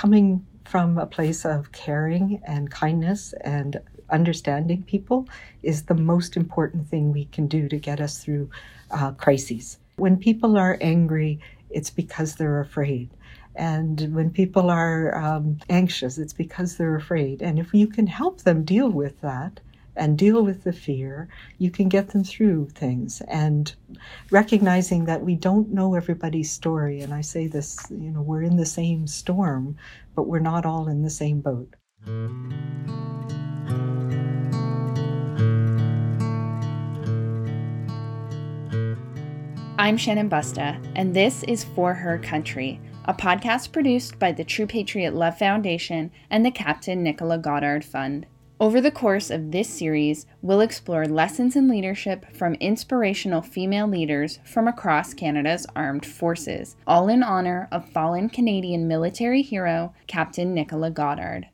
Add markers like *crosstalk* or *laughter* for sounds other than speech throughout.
coming from a place of caring and kindness and understanding people is the most important thing we can do to get us through uh, crises. When people are angry, it's because they're afraid. And when people are um, anxious, it's because they're afraid. And if you can help them deal with that and deal with the fear, you can get them through things. And recognizing that we don't know everybody's story. And I say this, you know, we're in the same storm, but we're not all in the same boat. I'm Shannon Busta, and this is For Her Country, a podcast produced by the True Patriot Love Foundation and the Captain Nicola Goddard Fund. Over the course of this series, we'll explore lessons in leadership from inspirational female leaders from across Canada's armed forces, all in honor of fallen Canadian military hero Captain Nicola Goddard.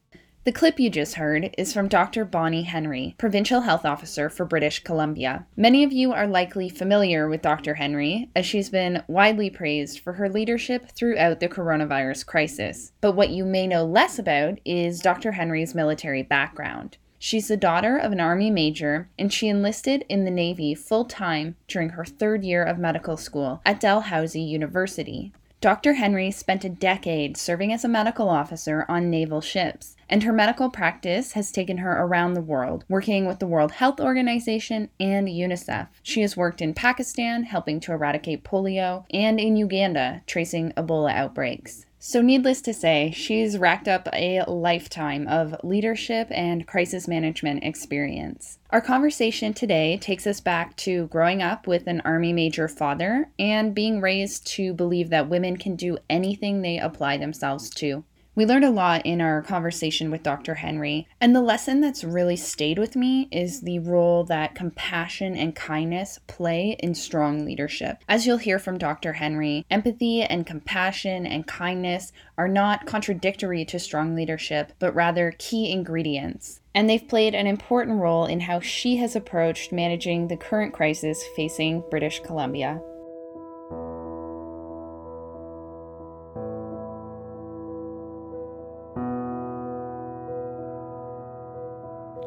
The clip you just heard is from Dr. Bonnie Henry, Provincial Health Officer for British Columbia. Many of you are likely familiar with Dr. Henry, as she's been widely praised for her leadership throughout the coronavirus crisis. But what you may know less about is Dr. Henry's military background. She's the daughter of an Army major, and she enlisted in the Navy full time during her third year of medical school at Dalhousie University. Dr. Henry spent a decade serving as a medical officer on naval ships, and her medical practice has taken her around the world, working with the World Health Organization and UNICEF. She has worked in Pakistan, helping to eradicate polio, and in Uganda, tracing Ebola outbreaks. So, needless to say, she's racked up a lifetime of leadership and crisis management experience. Our conversation today takes us back to growing up with an Army Major father and being raised to believe that women can do anything they apply themselves to. We learned a lot in our conversation with Dr. Henry, and the lesson that's really stayed with me is the role that compassion and kindness play in strong leadership. As you'll hear from Dr. Henry, empathy and compassion and kindness are not contradictory to strong leadership, but rather key ingredients. And they've played an important role in how she has approached managing the current crisis facing British Columbia.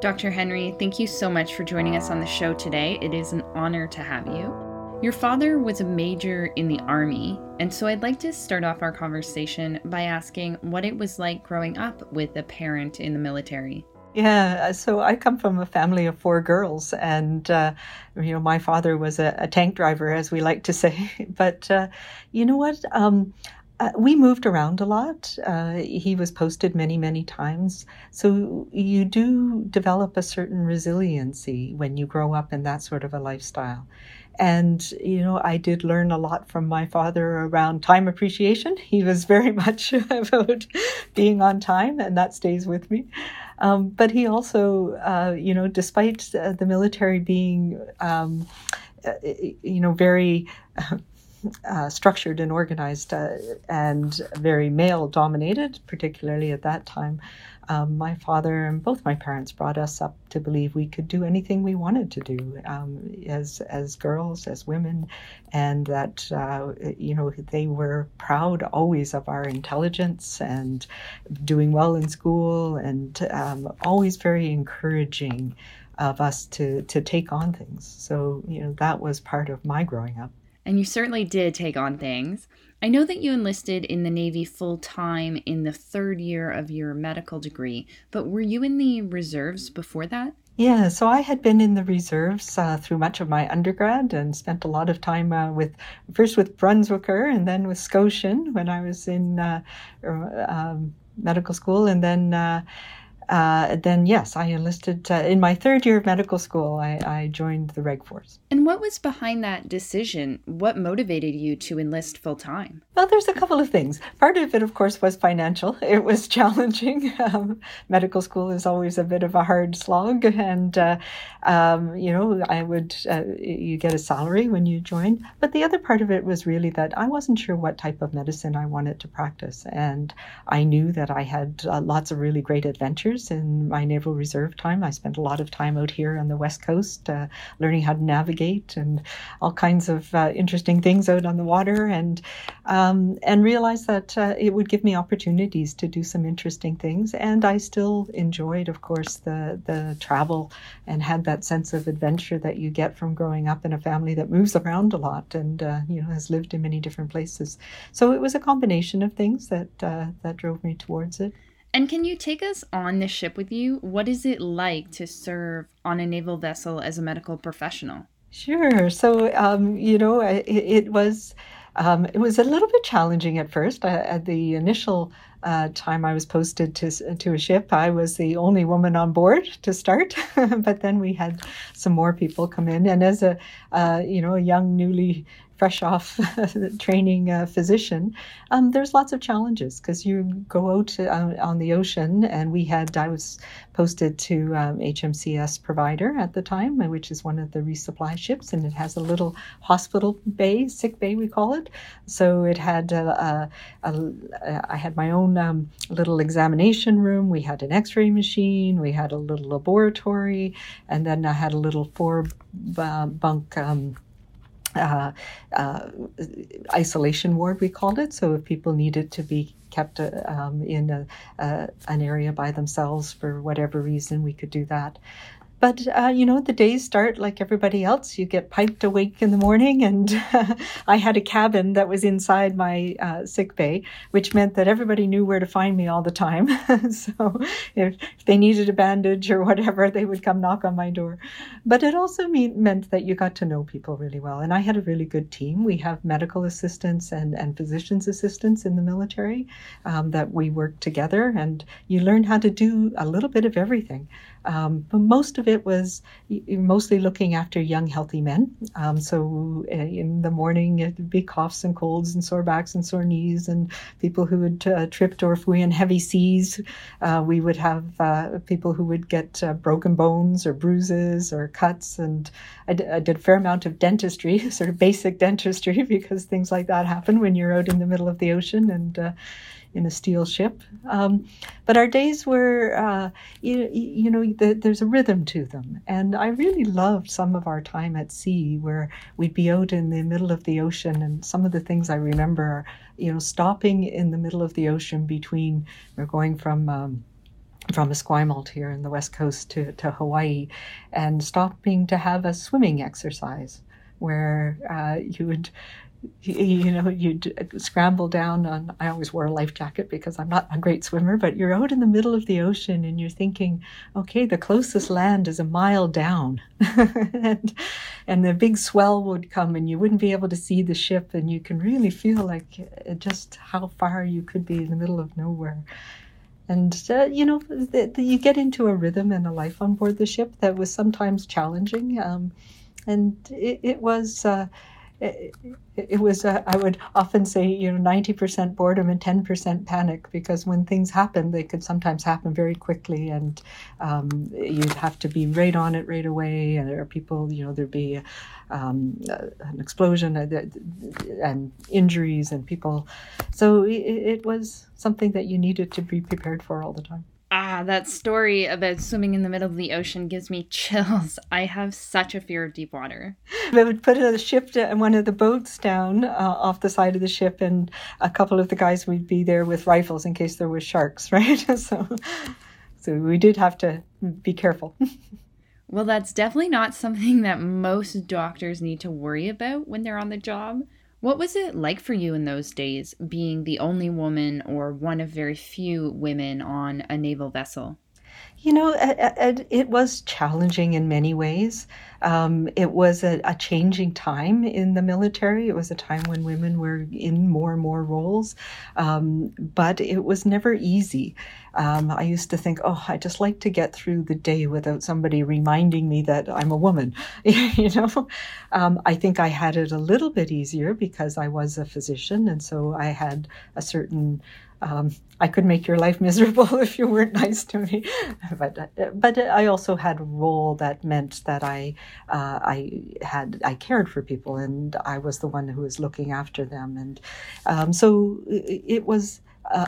Dr. Henry, thank you so much for joining us on the show today. It is an honor to have you. Your father was a major in the Army, and so I'd like to start off our conversation by asking what it was like growing up with a parent in the military. Yeah, so I come from a family of four girls, and uh, you know my father was a, a, tank driver, as we like to say. *laughs* But uh, you know what? Um, uh, we moved around a lot. Uh, he was posted many, many times. So you do develop a certain resiliency when you grow up in that sort of a lifestyle. And, you know, I did learn a lot from my father around time appreciation. He was very *laughs* much about being on time, and that stays with me. Um, but he also, uh, you know, despite uh, the military being, um, uh, you know, very *laughs* uh, structured and organized uh, and very male dominated, particularly at that time. Um, my father and both my parents brought us up to believe we could do anything we wanted to do um, as as girls, as women, and that uh, you know they were proud always of our intelligence and doing well in school, and um, always very encouraging of us to to take on things. So you know that was part of my growing up and you certainly did take on things. I know that you enlisted in the Navy full time in the third year of your medical degree, but were you in the reserves before that? Yeah, so I had been in the reserves uh, through much of my undergrad and spent a lot of time uh, with first with Brunswicker and then with Scotian when I was in uh, er, um, medical school, and then uh, then yes, I enlisted uh, in my third year of medical school. I, I, joined the Reg Force. And what was behind that decision? What motivated you to enlist full time? Well, there's a couple of things. Part of it, of course, was financial. *laughs* It was challenging. *laughs* Um, medical school is always a bit of a hard slog, and uh, um, you know, I would uh, you get a salary when you join. But the other part of it was really that I wasn't sure what type of medicine I wanted to practice, and I knew that I had uh, lots of really great adventures years in my Naval Reserve time. I spent a lot of time out here on the West Coast uh, learning how to navigate and all kinds of uh, interesting things out on the water, and um, and realized that uh, it would give me opportunities to do some interesting things. And I still enjoyed, of course, the the travel and had that sense of adventure that you get from growing up in a family that moves around a lot and uh, you know has lived in many different places. So it was a combination of things that uh, that drove me towards it. And can you take us on the ship with you? What is it like to serve on a naval vessel as a medical professional? Sure. So, um, you know, it, it was um, it was a little bit challenging at first. Uh, at the initial uh, time I was posted to to a ship, I was the only woman on board to start. *laughs* but then we had some more people come in, and as a uh, you know a young newly fresh off *laughs* training uh, physician, um, there's lots of challenges because you go out uh, on the ocean, and we had I was posted to um, HMCS provider at the time, which is one of the resupply ships, and it has a little hospital bay, sick bay we call it. So it had a, a, a, I had my own um, little examination room. We had an X-ray machine. We had a little laboratory, and then I had a little four uh, bunk. Um, uh, uh, isolation ward, we called it. So if people needed to be kept uh, um, in a, uh, an area by themselves for whatever reason, we could do that. But, uh, you know, the days start like everybody else. You get piped awake in the morning, and *laughs* I had a cabin that was inside my uh, sick bay, which meant that everybody knew where to find me all the time. *laughs* so if, if, they needed a bandage or whatever, they would come knock on my door. But it also mean, meant that you got to know people really well. And I had a really good team. We have medical assistants and, and physician's assistants in the military um, that we work together, and you learn how to do a little bit of everything. Um, but most of it was mostly looking after young, healthy men. Um, so uh, in the morning, it'd be coughs and colds and sore backs and sore knees, and people who had uh, tripped or if we in heavy seas, uh, we would have uh, people who would get uh, broken bones or bruises or cuts. And I, d- I did a fair amount of dentistry, *laughs* sort of basic dentistry, *laughs* because things like that happen when you're out in the middle of the ocean and uh, in a steel ship. Um, but our days were, uh, you, you, know, the, there's a rhythm to them. And I really loved some of our time at sea where we'd be out in the middle of the ocean. And some of the things I remember are, you know, stopping in the middle of the ocean between, we're going from, um, from Esquimalt here in the west coast to, to Hawaii and stopping to have a swimming exercise where uh, you would you know, you'd scramble down on. I always wore a life jacket because I'm not a great swimmer, but you're out in the middle of the ocean and you're thinking, okay, the closest land is a mile down, *laughs* and and the big swell would come and you wouldn't be able to see the ship, and you can really feel like uh, just how far you could be in the middle of nowhere. And uh, you know, the, the, you get into a rhythm and a life on board the ship that was sometimes challenging, um, and it, it was. Uh, it, it was uh, i would often say you know 90% boredom and 10% panic because when things happen they could sometimes happen very quickly and um, you'd have to be right on it right away. And there are people you know there'd be um, an explosion and injuries and people. So it, it was something that you needed to be prepared for all the time Ah, that story about swimming in the middle of the ocean gives me *laughs* chills. I have such a fear of deep water. They would put a ship and one of the boats down uh, off the side of the ship, and a couple of the guys would be there with rifles in case there were sharks, *laughs* right? so, so we did have to be careful. *laughs* well, that's definitely not something that most doctors need to worry about when they're on the job. What was it like for you in those days, being the only woman or one of very few women on a naval vessel? You know, it was challenging in many ways. Um, it was a, a, changing time in the military. It was a time when women were in more and more roles, um, but it was never easy. Um, I used to think, oh, I just like to get through the day without somebody reminding me that I'm a woman. *laughs* you know, um, I think I had it a little bit easier because I was a physician, and so I had a certain um, I could make your life *laughs* miserable if you weren't nice to me. But but I also had a role that meant that I uh, I had I cared for people and I was the one who was looking after them, and um, so it was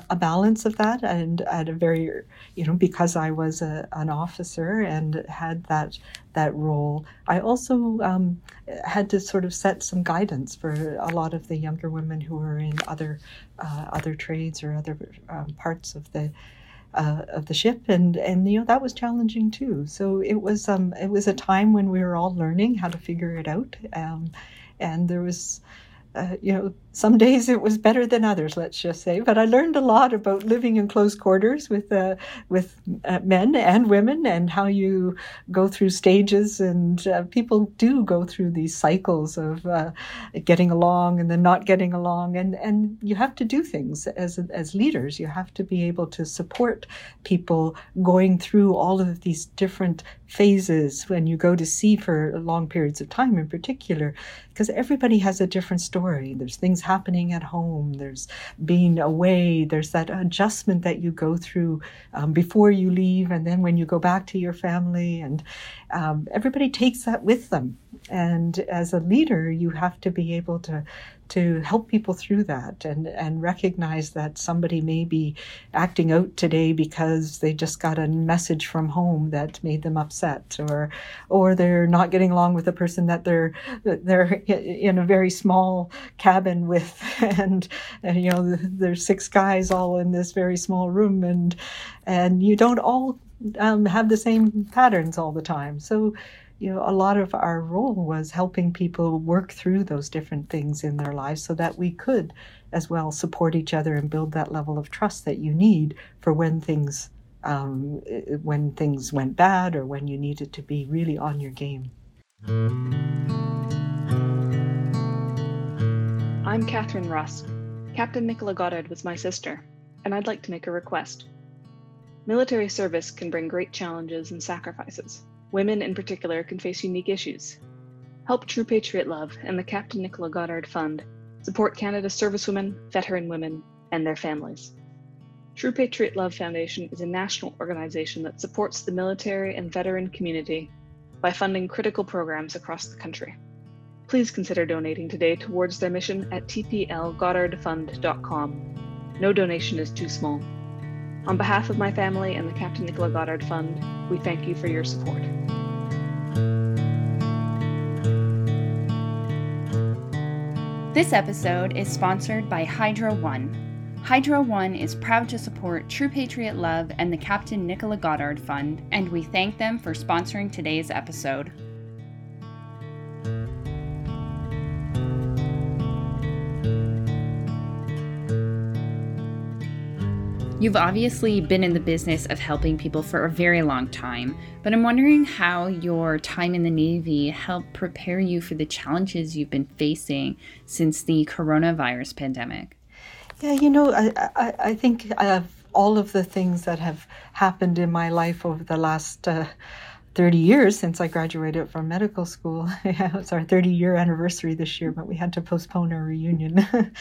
a, balance of that, and at a very, you know, because I was a, an officer and had that that role, I also um, had to sort of set some guidance for a lot of the younger women who were in other uh, other trades or other um, parts of the uh, of the ship, and and you know that was challenging too. So it was um, it was a time when we were all learning how to figure it out, um, and there was uh, you know, some days it was better than others, let's just say. But I learned a lot about living in close quarters with uh, with uh, men and women, and how you go through stages. And uh, people do go through these cycles of uh, getting along and then not getting along, and and you have to do things as as leaders. You have to be able to support people going through all of these different phases when you go to sea for long periods of time, in particular, because everybody has a different story. There's things happening at home, there's being away, there's that adjustment that you go through um, before you leave, and then when you go back to your family, and um, everybody takes that with them. And as a leader, you have to be able to to help people through that and, and recognize that somebody may be acting out today because they just got a message from home that made them upset or or they're not getting along with the person that they're they're in a very small cabin with. *laughs* And, and you know there's six guys all in this very small room and and you don't all um, have the same patterns all the time. So you know, a lot of our role was helping people work through those different things in their lives so that we could as well support each other and build that level of trust that you need for when things um, when things went bad or when you needed to be really on your game. I'm Catherine Ross. Captain Nicola Goddard was my sister, and I'd like to make a request. Military service can bring great challenges and sacrifices. Women in particular can face unique issues. Help True Patriot Love and the Captain Nicola Goddard Fund support Canada's servicewomen, veteran women, and their families. True Patriot Love Foundation is a national organization that supports the military and veteran community by funding critical programs across the country. Please consider donating today towards their mission at tplgoddardfund.com. No donation is too small. On behalf of my family and the Captain Nicola Goddard Fund, we thank you for your support. This episode is sponsored by Hydro One. Hydro One is proud to support True Patriot Love and the Captain Nicola Goddard Fund, and we thank them for sponsoring today's episode. You've obviously been in the business of helping people for a very long time, but I'm wondering how your time in the Navy helped prepare you for the challenges you've been facing since the coronavirus pandemic. Yeah, you know, I, I, I think of all of the things that have happened in my life over the last. Uh, 30 years since I graduated from medical school. *laughs* it's our 30 year anniversary this year, but we had to postpone our reunion. *laughs*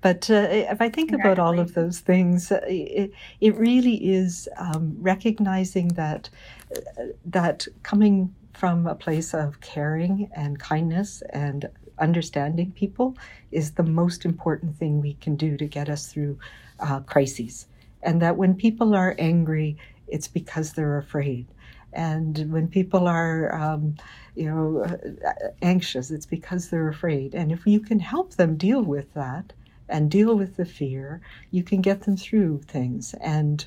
but uh, if I think about all of those things, uh, it, it really is um, recognizing that uh, that coming from a place of caring and kindness and understanding people is the most important thing we can do to get us through uh, crises. And that when people are angry, it's because they're afraid and when people are, um, you know, uh, anxious, it's because they're afraid. And if you can help them deal with that and deal with the fear, you can get them through things. And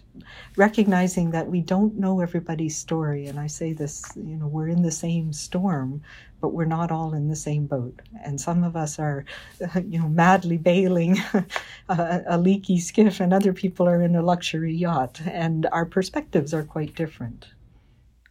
recognizing that we don't know everybody's story. And I say this, you know, we're in the same storm, but we're not all in the same boat. And some of us are, *laughs* you know, madly bailing *laughs* a, a leaky skiff, and other people are in a luxury yacht. And our perspectives are quite different.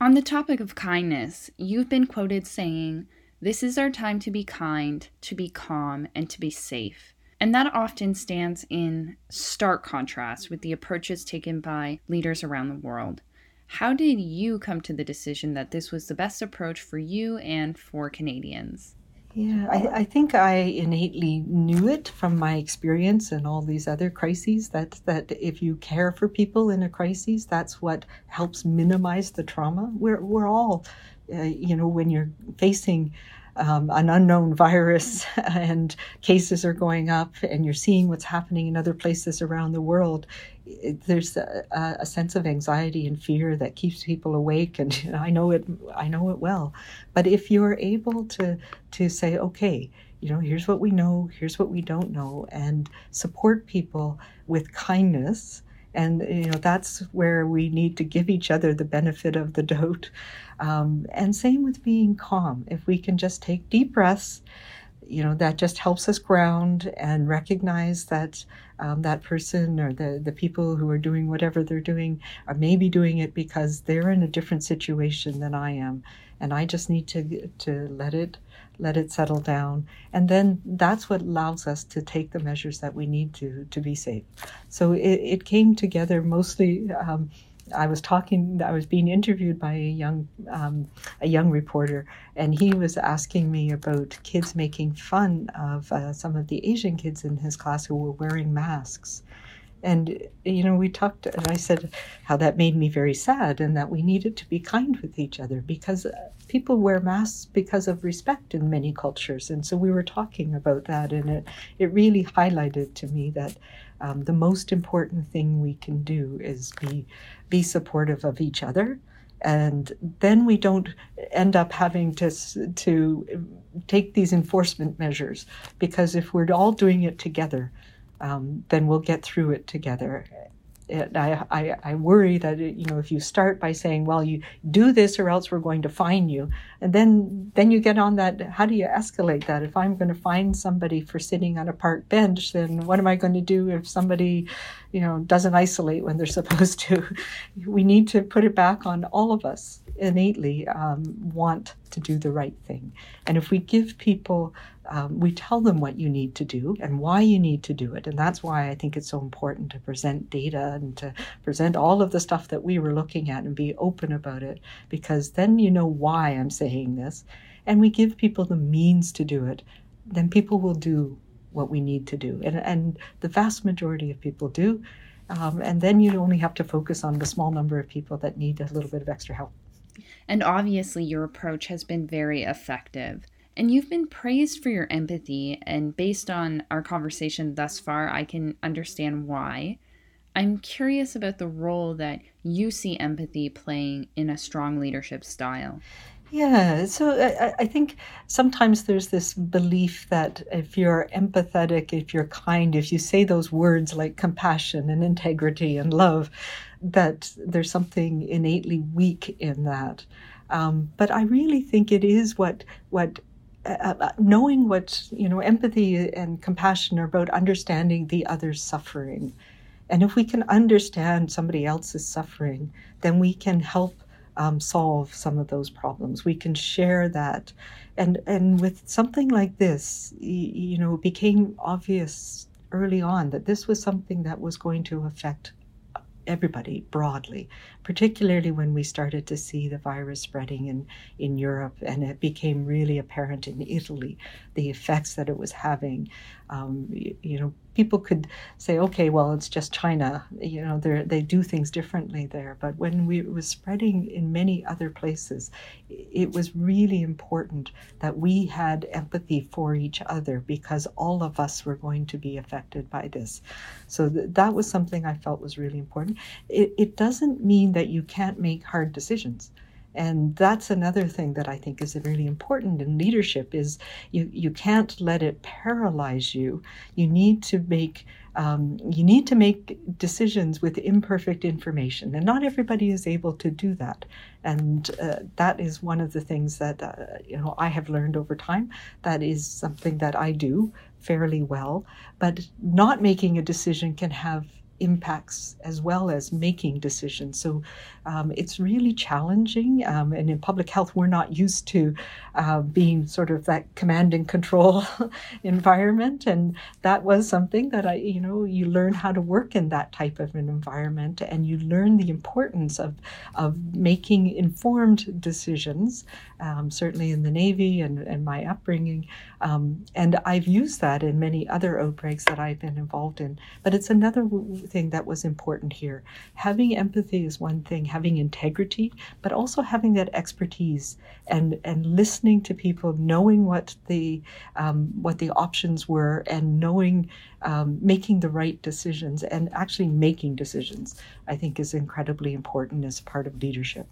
On the topic of kindness, you've been quoted saying, This is our time to be kind, to be calm, and to be safe. And that often stands in stark contrast with the approaches taken by leaders around the world. How did you come to the decision that this was the best approach for you and for Canadians? Yeah, I, I, think I innately knew it from my experience and all these other crises that that if you care for people in a crisis, that's what helps minimize the trauma. We're we're all, uh, you know, when you're facing um, an unknown virus *laughs* and cases are going up and you're seeing what's happening in other places around the world, it, there's a, a, sense of anxiety and fear that keeps people awake. And you *laughs* know, I know it, I know it well. But if you're able to to say, okay, you know, here's what we know, here's what we don't know, and support people with kindness and you know that's where we need to give each other the benefit of the doubt um, and same with being calm if we can just take deep breaths you know that just helps us ground and recognize that um, that person or the, the people who are doing whatever they're doing are maybe doing it because they're in a different situation than i am and i just need to to let it let it settle down. And then that's what allows us to take the measures that we need to to be safe. So it, it came together mostly. Um, I was talking. I was being interviewed by a young um, a young reporter, and he was asking me about kids making fun of uh, some of the Asian kids in his class who were wearing masks. And, you know, we talked, and I said how that made me very sad and that we needed to be kind with each other because uh, people wear masks because of respect in many cultures. And so we were talking about that, and it, it really highlighted to me that um, the most important thing we can do is be, be supportive of each other. And then we don't end up having to, to take these enforcement measures because if we're all doing it together, um, then we'll get through it together. I, I, I, worry that you know if you start by saying, "Well, you do this or else we're going to fine you," and then then you get on that. How do you escalate that? If I'm going to fine somebody for sitting on a park bench, then what am I going to do if somebody, you know, doesn't isolate when they're *laughs* supposed to? We need to put it back on all of us innately um, want to do the right thing, and if we give people um, we tell them what you need to do and why you need to do it. And that's why I think it's so important to present data and to present all of the stuff that we were looking at and be open about it, because then you know why I'm saying this. And we give people the means to do it, then people will do what we need to do. And, and the vast majority of people do. Um, and then you only have to focus on the small number of people that need a little bit of extra help. And obviously, your approach has been very effective. And you've been praised for your empathy, and based on our conversation thus far, I can understand why. I'm curious about the role that you see empathy playing in a strong leadership style. Yeah, so I, I, think sometimes there's this belief that if you're empathetic, if you're kind, if you say those words like compassion and integrity and love, that there's something innately weak in that. Um, but I really think it is what what uh, uh, knowing what you know empathy and compassion are about understanding the other's suffering. And if we can understand somebody else's suffering then we can help um, solve some of those problems. We can share that. And and with something like this you, you know it became obvious early on that this was something that was going to affect everybody broadly, particularly when we started to see the virus spreading in, in Europe and it became really apparent in Italy, the effects that it was having. Um, you, you know, people could say, okay, well, it's just China. You know, they do things differently there. But when we, it was spreading in many other places, it was really important that we had empathy for each other because all of us were going to be affected by this. So th- that was something I felt was really important. It, it doesn't mean that you can't make hard decisions and that's another thing that i think is really important in leadership is you, you can't let it paralyze you. You need to make um, you need to make decisions with imperfect information and not everybody is able to do that. And uh, that is one of the things that uh, you know i have learned over time. That is something that i do fairly well. But not making a decision can have impacts as well as making decisions. So um, it's really challenging. Um, and in public health, we're not used to uh, being sort of that command and control *laughs* environment. And that was something that I, you know, you learn how to work in that type of an environment and you learn the importance of, of making informed decisions, um, certainly in the Navy and, and my upbringing. Um, and I've used that in many other outbreaks that I've been involved in. But it's another thing that was important here. Having empathy is one thing, having integrity, but also having that expertise and and listening to people, knowing what the um, what the options were, and knowing um, making the right decisions and actually making decisions. I think is incredibly important as part of leadership.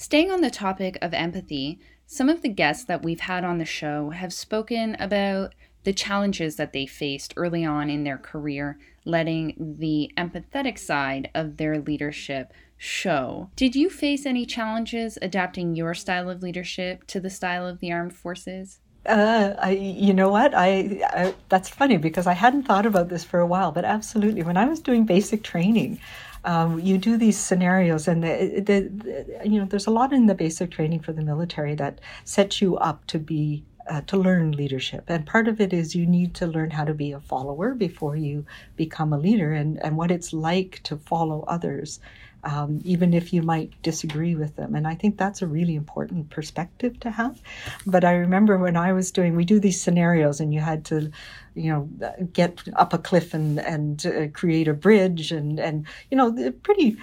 Staying on the topic of empathy, some of the guests that we've had on the show have spoken about the challenges that they faced early on in their career, letting the empathetic side of their leadership show. Did you face any challenges adapting your style of leadership to the style of the armed forces? Uh, I, you know what? I, I, that's funny because I hadn't thought about this for a while, but absolutely. When I was doing basic training, um, you do these scenarios, and the, the, the, you know, there's a lot in the basic training for the military that sets you up to be uh, to learn leadership. And part of it is you need to learn how to be a follower before you become a leader and, and what it's like to follow others, um, even if you might disagree with them. And I think that's a really important perspective to have. But I remember when I was doing, we do these scenarios and you had to, you know, get up a cliff and, and uh, create a bridge and, and, you know, pretty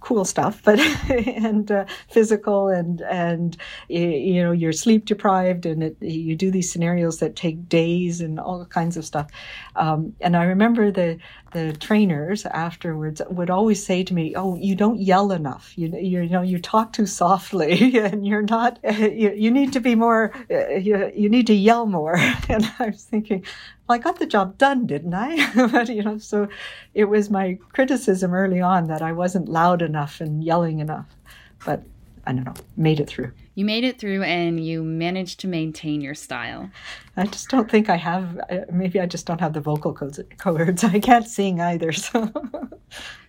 cool stuff, but *laughs* and uh, physical and and you know you're sleep deprived and it, you do these scenarios that take days and all kinds of stuff. Um, and I remember the the trainers afterwards would always say to me, "Oh, you don't yell enough. You you know you talk too softly, *laughs* and you're not. *laughs* You, you need to be more. You, you need to yell more." And I was thinking, I got the job done, didn't I? *laughs* but, you know, so it was my criticism early on that I wasn't loud enough and yelling enough. But I don't know, made it through. You made it through and you managed to maintain your style. I just don't think I have, uh, maybe I just don't have the vocal cords. *laughs* I can't sing either. *laughs* So.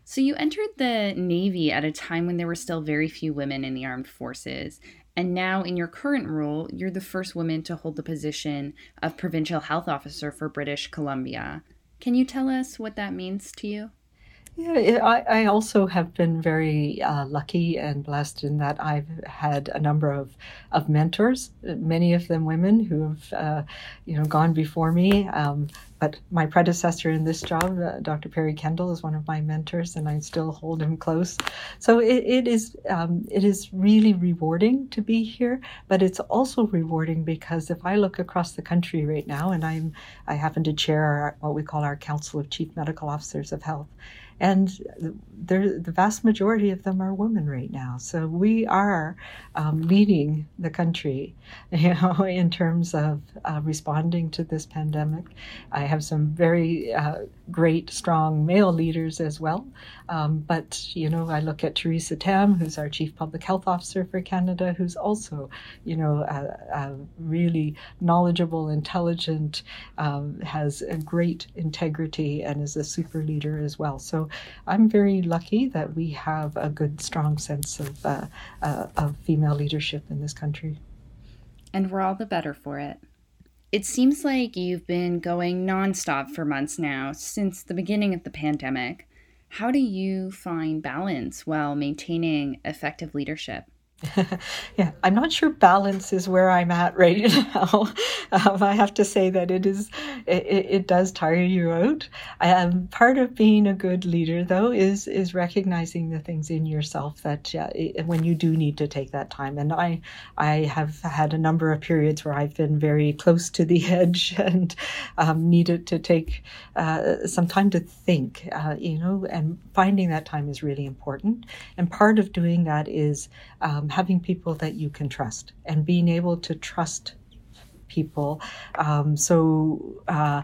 so you entered the Navy at a time when there were still very few women in the armed forces. And now, in your current role, you're the first woman to hold the position of Provincial Health Officer for British Columbia. Can you tell us what that means to you? Yeah, I, I also have been very uh, lucky and blessed in that I've had a number of, of mentors, many of them women who have, uh, you know, gone before me. Um, but my predecessor in this job, uh, Dr. Perry Kendall, is one of my mentors, and I still hold him close. So it, it is um, it is really rewarding to be here, but it's also rewarding because if I look across the country right now, and I'm I happen to chair our, what we call our Council of Chief Medical Officers of Health and the vast majority of them are women right now. So we are um, leading the country, *laughs* you know, in terms of uh, responding to this pandemic. I have some very uh, great, strong male leaders as well. Um, but, you know, I look at Theresa Tam, who's our Chief Public Health Officer for Canada, who's also, you know, a, a really knowledgeable, intelligent, um, has a great integrity, and is a super leader as well. So I'm very lucky that we have a good, strong sense of, uh, uh, of female leadership in this country. And we're all the better for it. It seems like you've been going nonstop for months now, since the beginning of the pandemic. How do you find balance while maintaining effective leadership? *laughs* yeah, I'm not sure balance is where I'm at *laughs* right now. Um, I have to say that it is, it, it does tire you out. Um, part of being a good leader, though, is is recognizing the things in yourself that uh, it, when you do need to take that time. And I, I have had a number of periods where I've been very close to the *laughs* edge and um, needed to take uh, some time to think. Uh, you know, and finding that time is really important. And part of doing that is um, having people that you can trust and being able to trust people. Um, so, uh,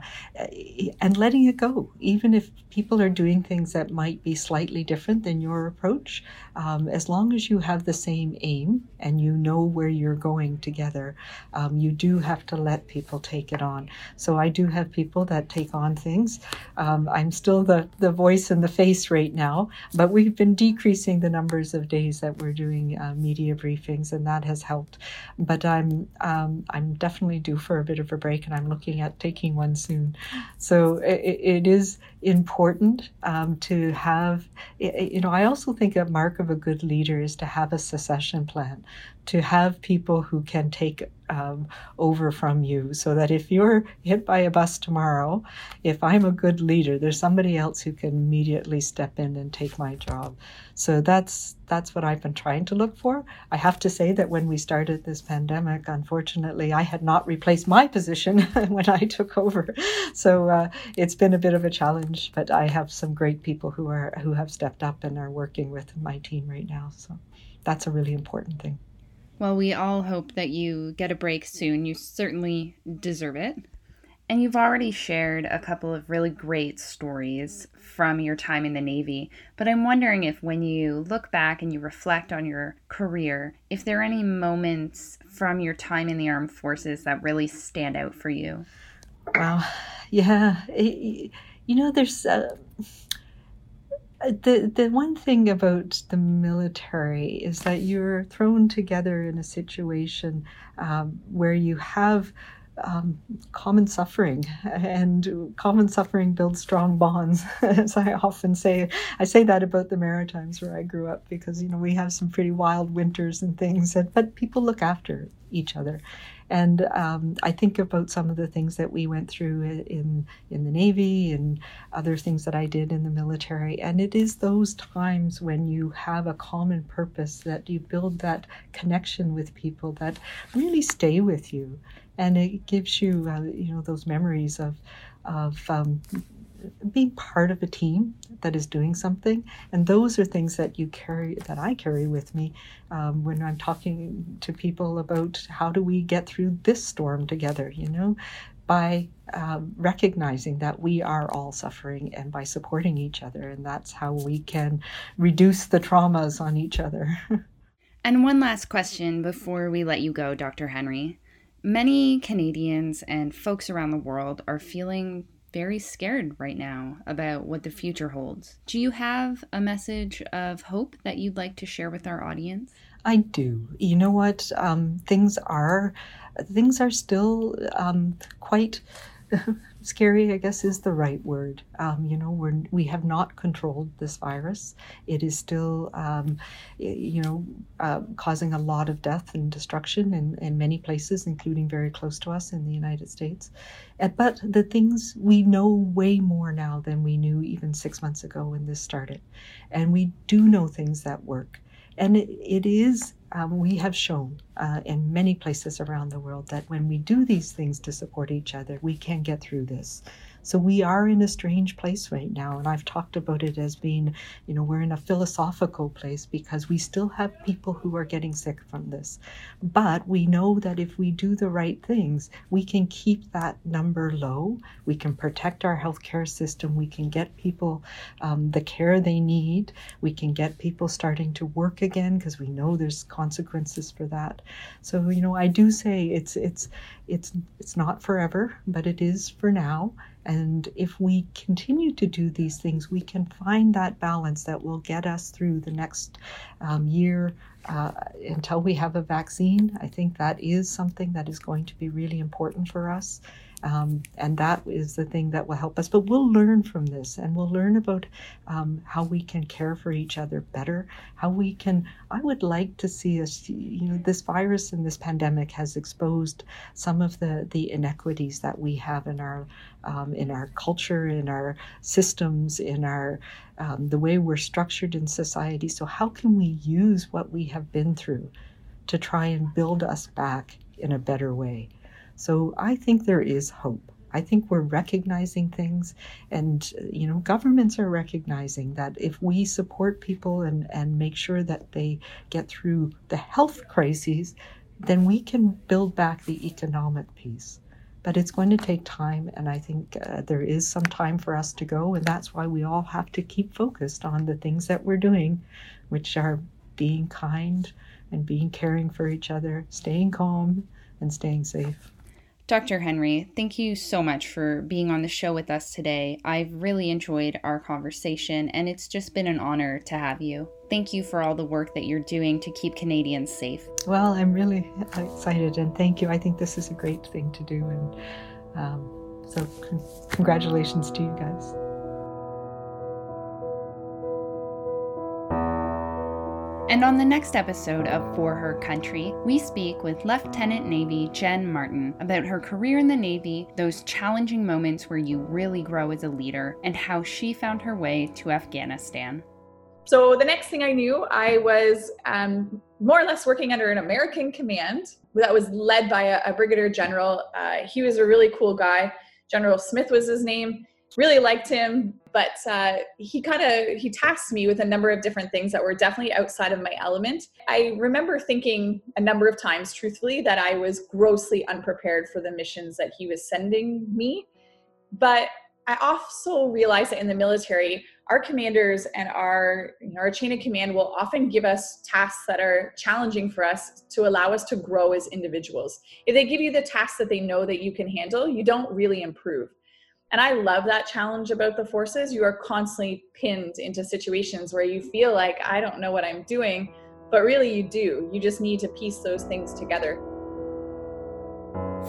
and letting it go, even if people are doing things that might be slightly different than your approach, um, as long as you have the same aim and you know where you're going together, um, you do have to let people take it on. So, I do have people that take on things. Um, I'm still the, the voice and the face right now, but we've been decreasing the numbers of days that we're doing uh, media briefings, and that has helped. But I'm um, I'm definitely due for a bit of a break, and I'm looking at taking one soon. So it, it is important um, to have, you know, I also think a mark of a good leader is to have a succession plan, to have people who can take um, over from you so that if you're hit by a bus tomorrow, if I'm a good leader, there's somebody else who can immediately step in and take my job. So that's that's what I've been trying to look for. I have to say that when we started this pandemic, unfortunately, I had not replaced my position *laughs* when I took over. So uh, it's been a bit of a challenge, but I have some great people who are who have stepped up and are working with my team right now. So that's a really important thing. Well, we all hope that you get a break soon. You certainly deserve it. And you've already shared a couple of really great stories from your time in the Navy, but I'm wondering if when you look back and you reflect on your career, if there are any moments from your time in the armed forces that really stand out for you. Wow. *laughs* Yeah. you know, there's. Uh, the the one thing about the military is that you're thrown together in a situation um, where you have um, common suffering, and common suffering builds strong bonds. *laughs* As I often say, I say that about the Maritimes where I grew up because you know we have some pretty wild winters and things, and, but people look after each other. And um, I think about some of the things that we went through in in the Navy and other things that I did in the military. And it is those times when you have a common purpose that you build that connection with people that really stay with you and it gives you uh, you know those memories of of um, being part of a team that is doing something. And those are things that you carry that i carry with me um, when i'm talking to people about how do we get through this storm together you know? By um, recognizing that we are all suffering and by supporting each other and that's how we can reduce the traumas on each other. *laughs* And one last question before we let you go dr henry. Many Canadians and folks around the world are feeling very scared right now about what the future holds. Do you have a message of hope that you'd like to share with our audience? I do. You know what? Um, things are things are still um, quite *laughs* scary, I guess, is the right word. Um, you know, we're, we have not controlled this virus. It is still, um, you know, uh, causing a lot of death and destruction in, in many places, including very close to us in the United States. Uh, but the things we know way more now than we knew even six months ago when this started. And we do know things that work. And it, it is um, we have shown uh, in many places around the world that when we do these things to support each other, we can get through this. So we are in a strange place right now. And I've talked about it as being, you know, we're in a philosophical place because we still have people who are getting sick from this. But we know that if we do the right things, we can keep that number low. We can protect our healthcare system. We can get people um, the care they need. We can get people starting to work again because we know there's consequences for that. So, you know, I do say it's, it's, it's, it's not forever, but it is for now. And if we continue to do these things, we can find that balance that will get us through the next um, year uh, until we have a vaccine. I think that is something that is going to be really important for us. Um, and that is the thing that will help us. But we'll learn from this and we'll learn about um, how we can care for each other better, how we can. I would like to see us, you know, this virus and this pandemic has exposed some of the, the inequities that we have in our um, in our culture, in our systems, in our um, the way we're structured in society. So how can we use what we have been through to try and build us back in a better way? So I think there is hope. I think we're recognizing things, and you know, governments are recognizing that if we support people and, and make sure that they get through the health crises, then we can build back the economic piece. But it's going to take time, and I think uh, there is some time for us to go, and that's why we all have to keep focused on the things that we're doing, which are being kind and being caring for each other, staying calm, and staying safe. Dr. Henry, thank you so much for being on the show with us today. I've really enjoyed our conversation, and it's just been an honor to have you. Thank you for all the work that you're doing to keep Canadians safe. Well, I'm really excited, and thank you. I think this is a great thing to do, and um, so congratulations to you guys. And on the next episode of For Her Country, we speak with Lieutenant Navy Jen Martin about her career in the Navy, those challenging moments where you really grow as a leader, and how she found her way to Afghanistan. So the next thing I knew, I was um, more or less working under an American command that was led by a, a brigadier general. Uh, he was a really cool guy. General Smith was his name. Really liked him, but uh, he kind of he tasked me with a number of different things that were definitely outside of my element. I remember thinking a number of times, truthfully, that I was grossly unprepared for the missions that he was sending me. But I also realized that in the military, our commanders and our you know, our chain of command will often give us tasks that are challenging for us to allow us to grow as individuals. If they give you the tasks that they know that you can handle, you don't really improve. And I love that challenge about the forces. You are constantly pinned into situations where you feel like I don't know what I'm doing, but really you do. You just need to piece those things together.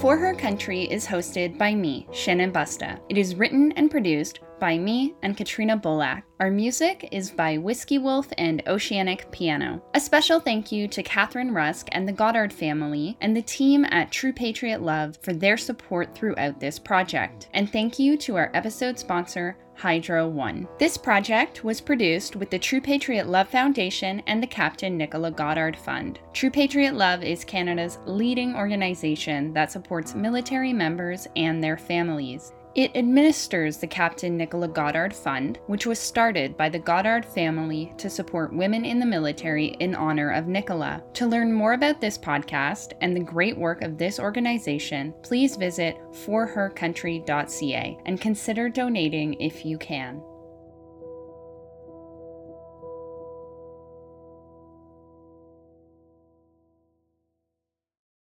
For Her Country is hosted by me, Shannon Busta. It is written and produced by me and Katrina Bolak. Our music is by Whiskey Wolf and Oceanic Piano. A special thank you to Catherine Rusk and the Goddard family and the team at True Patriot Love for their support throughout this project. And thank you to our episode sponsor, Hydro One. This project was produced with the True Patriot Love Foundation and the Captain Nicola Goddard Fund. True Patriot Love is Canada's leading organization that supports military members and their families. It administers the Captain Nicola Goddard Fund, which was started by the Goddard family to support women in the military in honor of Nicola. To learn more about this podcast and the great work of this organization, please visit forhercountry.ca and consider donating if you can.